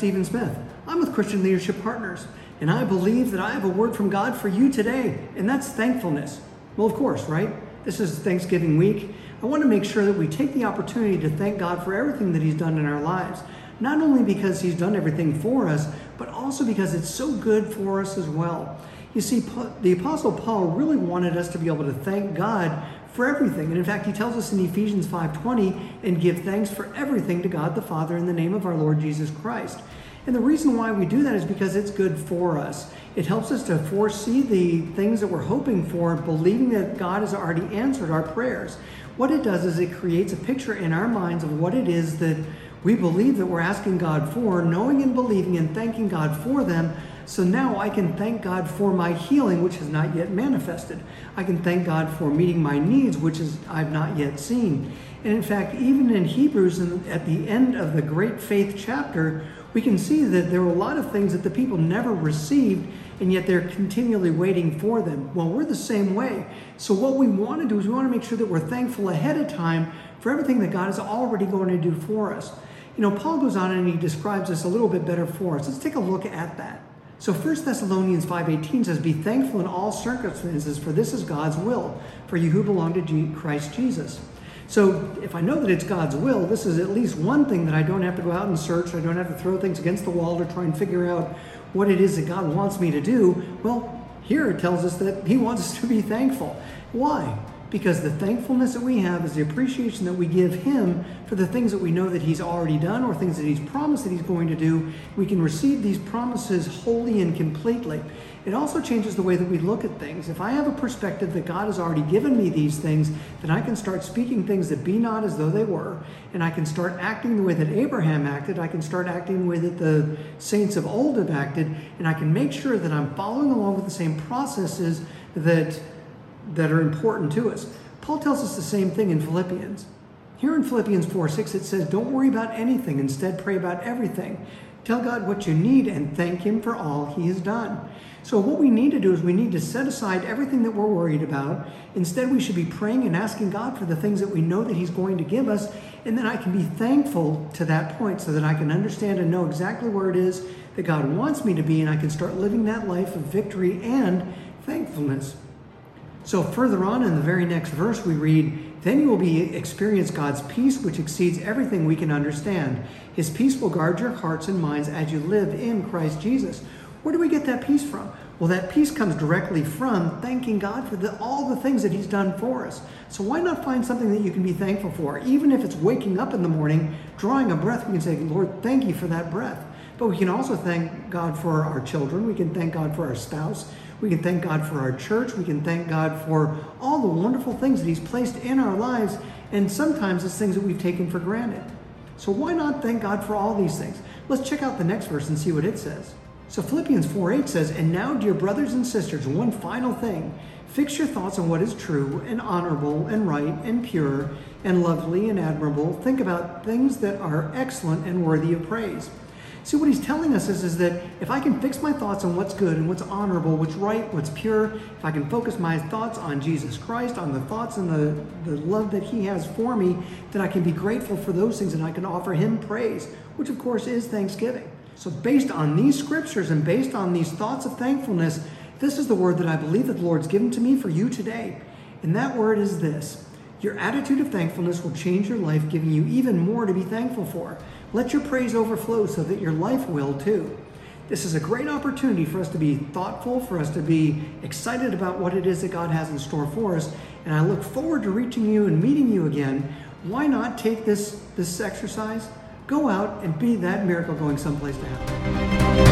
Stephen Smith. I'm with Christian Leadership Partners, and I believe that I have a word from God for you today, and that's thankfulness. Well, of course, right? This is Thanksgiving week. I want to make sure that we take the opportunity to thank God for everything that He's done in our lives. Not only because He's done everything for us, but also because it's so good for us as well. You see, the Apostle Paul really wanted us to be able to thank God for everything. And in fact, he tells us in Ephesians 5:20, and give thanks for everything to God the Father in the name of our Lord Jesus Christ. And the reason why we do that is because it's good for us. It helps us to foresee the things that we're hoping for, believing that God has already answered our prayers. What it does is it creates a picture in our minds of what it is that we believe that we're asking God for, knowing and believing and thanking God for them, so now I can thank God for my healing, which has not yet manifested. I can thank God for meeting my needs, which is I've not yet seen. And in fact, even in Hebrews, at the end of the great faith chapter, we can see that there were a lot of things that the people never received, and yet they're continually waiting for them. Well, we're the same way. So, what we want to do is we want to make sure that we're thankful ahead of time for everything that God is already going to do for us. You know, Paul goes on and he describes this a little bit better for us. Let's take a look at that. So 1 Thessalonians 5:18 says, "Be thankful in all circumstances, for this is God's will for you who belong to Christ Jesus." So if I know that it's God's will, this is at least one thing that I don't have to go out and search. I don't have to throw things against the wall to try and figure out what it is that God wants me to do. Well, here it tells us that He wants us to be thankful. Why? Because the thankfulness that we have is the appreciation that we give Him for the things that we know that He's already done or things that He's promised that He's going to do. We can receive these promises wholly and completely. It also changes the way that we look at things. If I have a perspective that God has already given me these things, then I can start speaking things that be not as though they were, and I can start acting the way that Abraham acted. I can start acting the way that the saints of old have acted, and I can make sure that I'm following along with the same processes that that are important to us. Paul tells us the same thing in Philippians. Here in Philippians 4 6, it says, Don't worry about anything, instead, pray about everything. Tell God what you need and thank Him for all He has done. So, what we need to do is we need to set aside everything that we're worried about. Instead, we should be praying and asking God for the things that we know that He's going to give us. And then I can be thankful to that point so that I can understand and know exactly where it is that God wants me to be. And I can start living that life of victory and thankfulness. So further on in the very next verse, we read, Then you will be experience God's peace, which exceeds everything we can understand. His peace will guard your hearts and minds as you live in Christ Jesus. Where do we get that peace from? Well, that peace comes directly from thanking God for the, all the things that He's done for us. So why not find something that you can be thankful for? Even if it's waking up in the morning, drawing a breath, we can say, Lord, thank you for that breath. But we can also thank God for our children. We can thank God for our spouse. We can thank God for our church. We can thank God for all the wonderful things that He's placed in our lives. And sometimes it's things that we've taken for granted. So why not thank God for all these things? Let's check out the next verse and see what it says. So Philippians 4 8 says, And now, dear brothers and sisters, one final thing. Fix your thoughts on what is true and honorable and right and pure and lovely and admirable. Think about things that are excellent and worthy of praise. See, what he's telling us is, is that if I can fix my thoughts on what's good and what's honorable, what's right, what's pure, if I can focus my thoughts on Jesus Christ, on the thoughts and the, the love that he has for me, then I can be grateful for those things and I can offer him praise, which of course is thanksgiving. So, based on these scriptures and based on these thoughts of thankfulness, this is the word that I believe that the Lord's given to me for you today. And that word is this Your attitude of thankfulness will change your life, giving you even more to be thankful for. Let your praise overflow so that your life will too. This is a great opportunity for us to be thoughtful, for us to be excited about what it is that God has in store for us. And I look forward to reaching you and meeting you again. Why not take this, this exercise? Go out and be that miracle going someplace to happen.